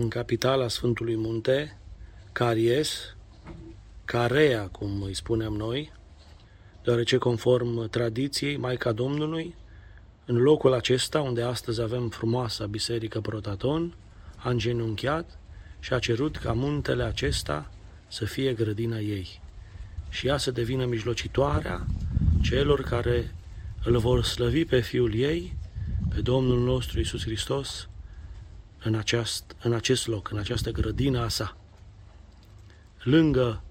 în capitala Sfântului Munte, Caries, Carea, cum îi spunem noi, deoarece conform tradiției, Maica Domnului, în locul acesta, unde astăzi avem frumoasa biserică Protaton, a îngenunchiat și a cerut ca muntele acesta să fie grădina ei și ea să devină mijlocitoarea celor care îl vor slăvi pe Fiul ei, pe Domnul nostru Isus Hristos, în, aceast, în acest loc, în această grădină a sa. Lângă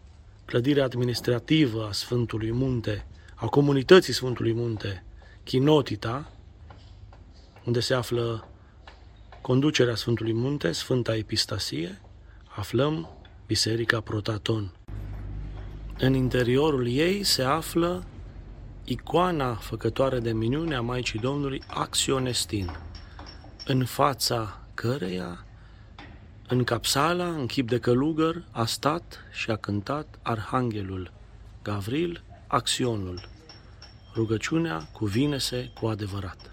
clădirea administrativă a Sfântului Munte, a comunității Sfântului Munte, Chinotita, unde se află conducerea Sfântului Munte, Sfânta Epistasie, aflăm Biserica Protaton. În interiorul ei se află icoana făcătoare de minune a Maicii Domnului Axionestin, în fața căreia, în capsala, în chip de călugăr, a stat și a cântat Arhanghelul Gavril Axionul. Rugăciunea cuvine-se cu adevărat.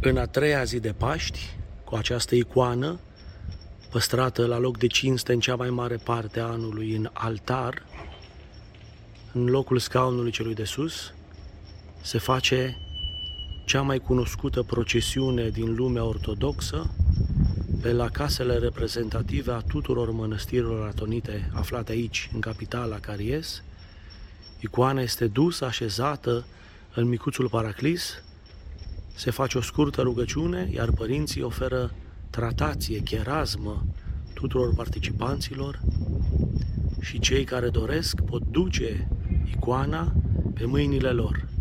În a treia zi de Paști, cu această icoană, păstrată la loc de cinste în cea mai mare parte a anului în altar, în locul scaunului celui de sus, se face cea mai cunoscută procesiune din lumea ortodoxă pe la casele reprezentative a tuturor mănăstirilor atonite aflate aici, în capitala Caries. Icoana este dusă, așezată în micuțul paraclis, se face o scurtă rugăciune, iar părinții oferă tratație, cherazmă tuturor participanților și cei care doresc pot duce icoana pe mâinile lor.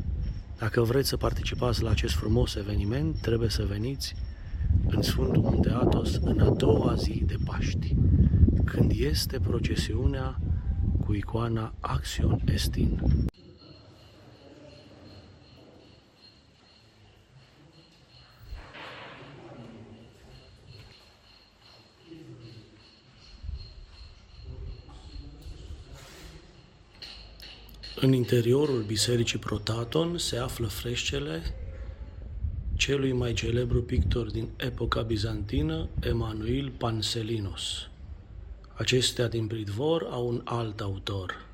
Dacă vreți să participați la acest frumos eveniment, trebuie să veniți în Sfântul Munte Atos în a doua zi de Paști, când este procesiunea cu icoana Action Estin. În interiorul bisericii Protaton se află freșcele celui mai celebru pictor din epoca bizantină, Emanuel Panselinos. Acestea din pridvor au un alt autor.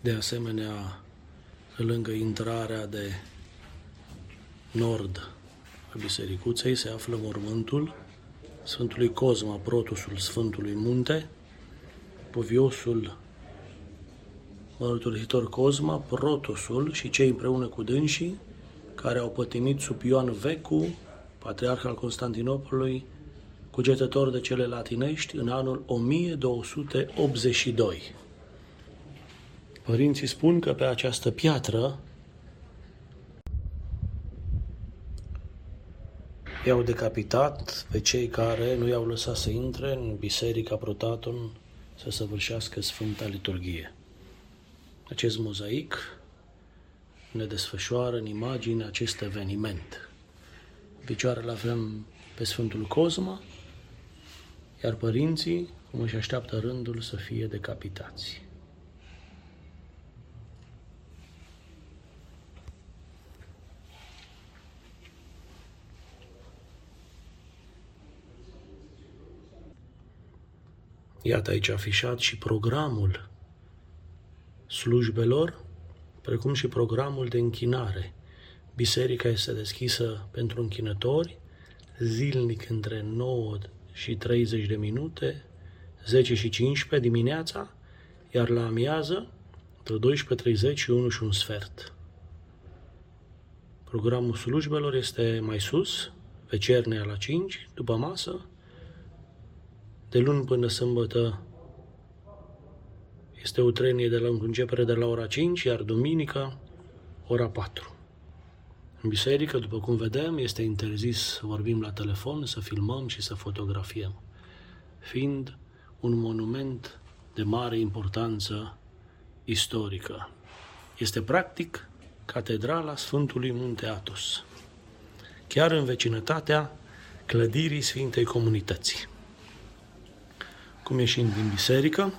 De asemenea, lângă intrarea de nord a bisericuței se află mormântul Sfântului Cosma, protusul Sfântului Munte, poviosul mărturisitor Cosma, protosul și cei împreună cu dânsii care au pătimit sub Ioan Vecu, patriarh al Constantinopolului, cugetător de cele latinești, în anul 1282. Părinții spun că pe această piatră i-au decapitat pe cei care nu i-au lăsat să intre în Biserica Protaton să săvârșească Sfânta Liturghie. Acest mozaic ne desfășoară în imagine acest eveniment. Picioarele avem pe Sfântul Cosma, iar părinții, cum își așteaptă rândul să fie decapitați. Iată aici afișat și programul slujbelor, precum și programul de închinare. Biserica este deschisă pentru închinători, zilnic între 9 și 30 de minute, 10 și 15 dimineața, iar la amiază, între 12.30 și 1 și un sfert. Programul slujbelor este mai sus, pe Cernea la 5, după masă, de luni până sâmbătă este o trenie de la începere de la ora 5, iar duminică ora 4. În biserică, după cum vedem, este interzis să vorbim la telefon, să filmăm și să fotografiem, fiind un monument de mare importanță istorică. Este practic catedrala Sfântului Munte Atos, chiar în vecinătatea clădirii Sfintei Comunității. Cum ieșim din biserică,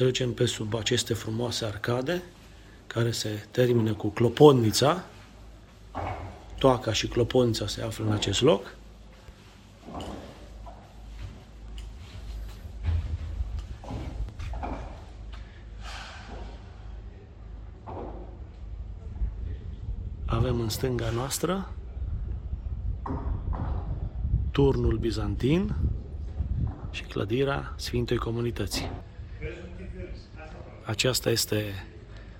Trecem pe sub aceste frumoase arcade, care se termină cu clopotnița. Toaca și clopotnița se află în acest loc. Avem în stânga noastră turnul bizantin și clădirea Sfintei Comunității. Aceasta este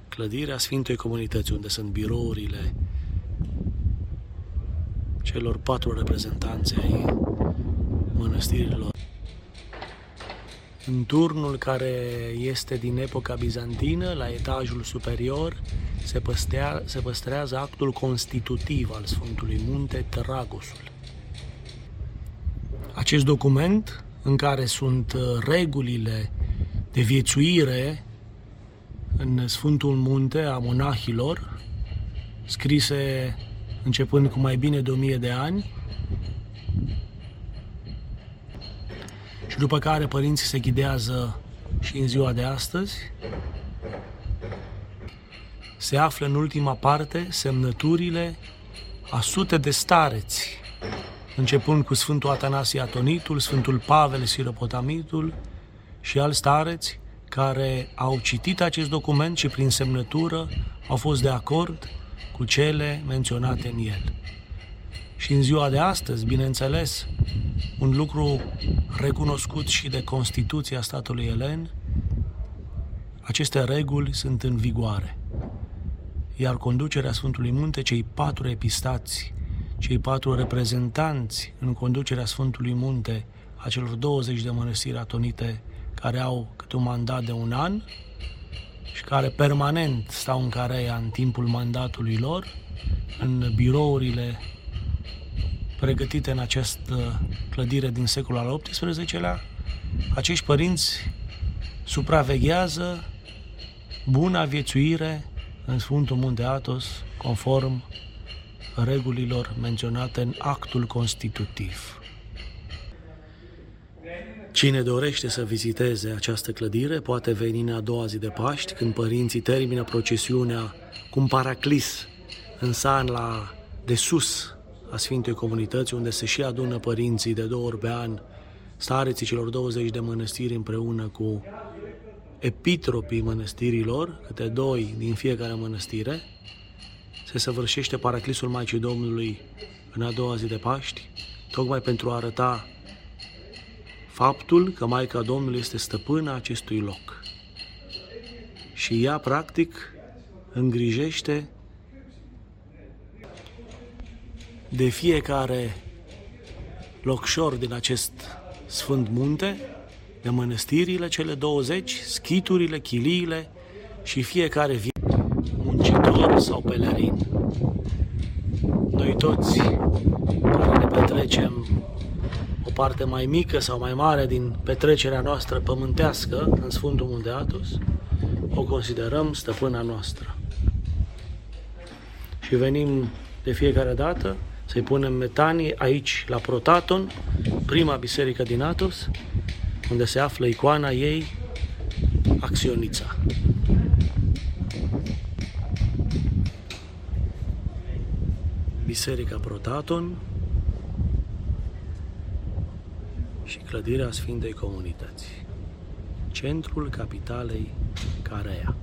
clădirea Sfintei Comunității, unde sunt birourile celor patru reprezentanți ai mănăstirilor. În turnul care este din epoca bizantină, la etajul superior, se, păstea, se păstrează actul constitutiv al Sfântului Munte, Tăragosul. Acest document, în care sunt uh, regulile de viețuire în Sfântul Munte a monahilor, scrise începând cu mai bine de o mie de ani, și după care părinții se ghidează și în ziua de astăzi, se află în ultima parte semnăturile a sute de stareți, începând cu Sfântul Atanasie Atonitul, Sfântul Pavel Siropotamitul și alți stareți care au citit acest document și prin semnătură au fost de acord cu cele menționate în el. Și în ziua de astăzi, bineînțeles, un lucru recunoscut și de Constituția statului elen, aceste reguli sunt în vigoare. Iar conducerea Sfântului Munte, cei patru epistați, cei patru reprezentanți în conducerea Sfântului Munte a celor 20 de mănăstiri atonite care au câte un mandat de un an și care permanent stau în Careia în timpul mandatului lor, în birourile pregătite în această clădire din secolul al XVIII-lea, acești părinți supraveghează buna viețuire în Sfântul Munte Atos, conform regulilor menționate în actul constitutiv. Cine dorește să viziteze această clădire poate veni în a doua zi de Paști, când părinții termină procesiunea cu un paraclis în san la de sus a Sfintei Comunități, unde se și adună părinții de două ori pe an, stareții celor 20 de mănăstiri împreună cu epitropii mănăstirilor, câte doi din fiecare mănăstire, se săvârșește paraclisul Maicii Domnului în a doua zi de Paști, tocmai pentru a arăta faptul că Maica Domnului este stăpâna acestui loc. Și ea, practic, îngrijește de fiecare locșor din acest Sfânt Munte, de mănăstirile cele 20, schiturile, chiliile și fiecare muncitor sau pelerin. Noi toți care ne petrecem o parte mai mică sau mai mare din petrecerea noastră pământească în Sfântul Munte Atos, o considerăm stăpâna noastră. Și venim de fiecare dată să-i punem metanii aici, la Protaton, prima biserică din Atos, unde se află icoana ei, Acționița. Biserica Protaton și clădirea Sfintei Comunități, centrul capitalei Carea.